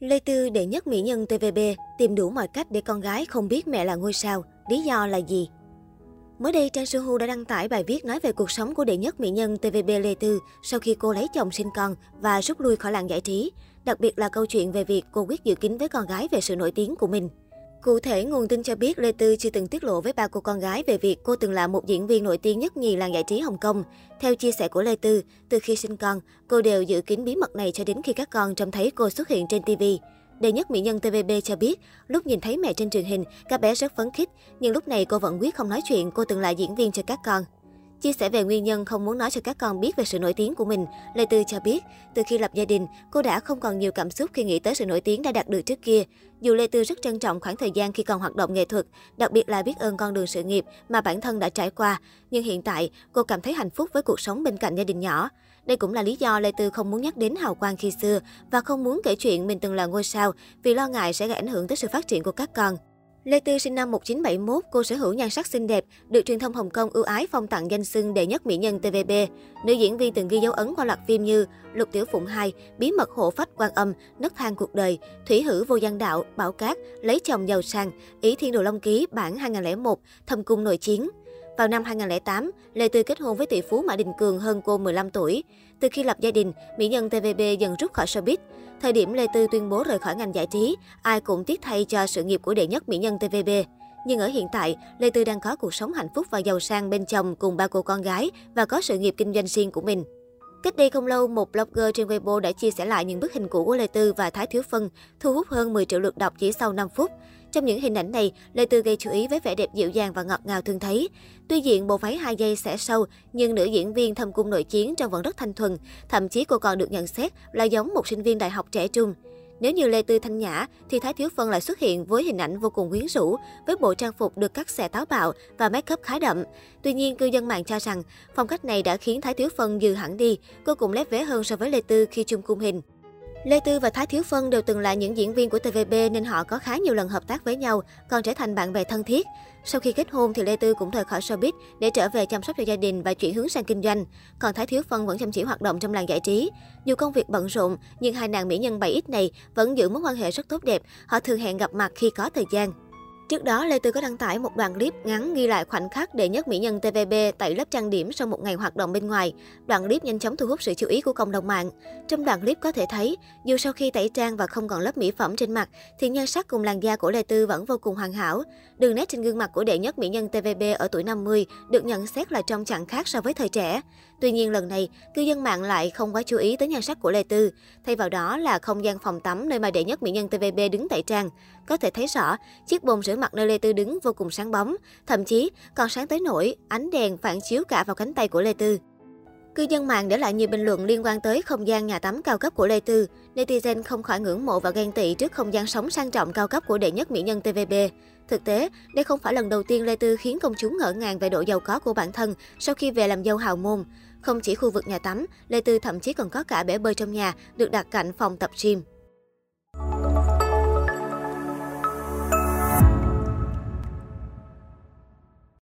Lê Tư đệ nhất mỹ nhân TVB tìm đủ mọi cách để con gái không biết mẹ là ngôi sao. Lý do là gì? Mới đây, Trang Sohu đã đăng tải bài viết nói về cuộc sống của đệ nhất mỹ nhân TVB Lê Tư sau khi cô lấy chồng sinh con và rút lui khỏi làng giải trí. Đặc biệt là câu chuyện về việc cô quyết giữ kín với con gái về sự nổi tiếng của mình. Cụ thể, nguồn tin cho biết Lê Tư chưa từng tiết lộ với ba cô con gái về việc cô từng là một diễn viên nổi tiếng nhất nhì làng giải trí Hồng Kông. Theo chia sẻ của Lê Tư, từ khi sinh con, cô đều giữ kín bí mật này cho đến khi các con trông thấy cô xuất hiện trên TV. Đệ nhất mỹ nhân TVB cho biết, lúc nhìn thấy mẹ trên truyền hình, các bé rất phấn khích, nhưng lúc này cô vẫn quyết không nói chuyện cô từng là diễn viên cho các con. Chia sẻ về nguyên nhân không muốn nói cho các con biết về sự nổi tiếng của mình, Lê Tư cho biết, từ khi lập gia đình, cô đã không còn nhiều cảm xúc khi nghĩ tới sự nổi tiếng đã đạt được trước kia. Dù Lê Tư rất trân trọng khoảng thời gian khi còn hoạt động nghệ thuật, đặc biệt là biết ơn con đường sự nghiệp mà bản thân đã trải qua, nhưng hiện tại cô cảm thấy hạnh phúc với cuộc sống bên cạnh gia đình nhỏ. Đây cũng là lý do Lê Tư không muốn nhắc đến hào quang khi xưa và không muốn kể chuyện mình từng là ngôi sao vì lo ngại sẽ gây ảnh hưởng tới sự phát triển của các con. Lê Tư sinh năm 1971, cô sở hữu nhan sắc xinh đẹp, được truyền thông Hồng Kông ưu ái phong tặng danh xưng đệ nhất mỹ nhân TVB. Nữ diễn viên từng ghi dấu ấn qua loạt phim như Lục Tiểu Phụng 2, Bí mật hộ phách quan âm, Nấc thang cuộc đời, Thủy hử vô gian đạo, Bảo cát, Lấy chồng giàu sang, Ý thiên đồ long ký bản 2001, Thâm cung nội chiến. Vào năm 2008, Lê Tư kết hôn với tỷ phú Mã Đình Cường hơn cô 15 tuổi. Từ khi lập gia đình, mỹ nhân TVB dần rút khỏi showbiz. Thời điểm Lê Tư tuyên bố rời khỏi ngành giải trí, ai cũng tiếc thay cho sự nghiệp của đệ nhất mỹ nhân TVB. Nhưng ở hiện tại, Lê Tư đang có cuộc sống hạnh phúc và giàu sang bên chồng cùng ba cô con gái và có sự nghiệp kinh doanh riêng của mình. Cách đây không lâu, một blogger trên Weibo đã chia sẻ lại những bức hình cũ của Lê Tư và Thái Thiếu Phân, thu hút hơn 10 triệu lượt đọc chỉ sau 5 phút. Trong những hình ảnh này, Lê Tư gây chú ý với vẻ đẹp dịu dàng và ngọt ngào thường thấy. Tuy diện bộ váy hai dây sẽ sâu, nhưng nữ diễn viên thâm cung nội chiến trông vẫn rất thanh thuần. Thậm chí cô còn được nhận xét là giống một sinh viên đại học trẻ trung. Nếu như Lê Tư thanh nhã, thì Thái Thiếu Phân lại xuất hiện với hình ảnh vô cùng quyến rũ, với bộ trang phục được cắt xẻ táo bạo và make up khá đậm. Tuy nhiên, cư dân mạng cho rằng phong cách này đã khiến Thái Thiếu Phân dừ hẳn đi, cô cũng lép vế hơn so với Lê Tư khi chung cung hình. Lê Tư và Thái Thiếu Phân đều từng là những diễn viên của TVB nên họ có khá nhiều lần hợp tác với nhau, còn trở thành bạn bè thân thiết. Sau khi kết hôn thì Lê Tư cũng rời khỏi showbiz để trở về chăm sóc cho gia đình và chuyển hướng sang kinh doanh. Còn Thái Thiếu Phân vẫn chăm chỉ hoạt động trong làng giải trí. Dù công việc bận rộn, nhưng hai nàng mỹ nhân 7X này vẫn giữ mối quan hệ rất tốt đẹp. Họ thường hẹn gặp mặt khi có thời gian. Trước đó, Lê Tư có đăng tải một đoạn clip ngắn ghi lại khoảnh khắc đệ nhất mỹ nhân TVB tại lớp trang điểm sau một ngày hoạt động bên ngoài. Đoạn clip nhanh chóng thu hút sự chú ý của cộng đồng mạng. Trong đoạn clip có thể thấy, dù sau khi tẩy trang và không còn lớp mỹ phẩm trên mặt, thì nhan sắc cùng làn da của Lê Tư vẫn vô cùng hoàn hảo. Đường nét trên gương mặt của đệ nhất mỹ nhân TVB ở tuổi 50 được nhận xét là trong chẳng khác so với thời trẻ. Tuy nhiên lần này, cư dân mạng lại không quá chú ý tới nhan sắc của Lê Tư. Thay vào đó là không gian phòng tắm nơi mà đệ nhất mỹ nhân TVB đứng tẩy trang. Có thể thấy rõ, chiếc bồn rửa mặt nơi Lê Tư đứng vô cùng sáng bóng, thậm chí còn sáng tới nổi ánh đèn phản chiếu cả vào cánh tay của Lê Tư. Cư dân mạng để lại nhiều bình luận liên quan tới không gian nhà tắm cao cấp của Lê Tư. Netizen không khỏi ngưỡng mộ và ghen tị trước không gian sống sang trọng cao cấp của đệ nhất mỹ nhân TVB. Thực tế, đây không phải lần đầu tiên Lê Tư khiến công chúng ngỡ ngàng về độ giàu có của bản thân sau khi về làm dâu hào môn. Không chỉ khu vực nhà tắm, Lê Tư thậm chí còn có cả bể bơi trong nhà, được đặt cạnh phòng tập gym.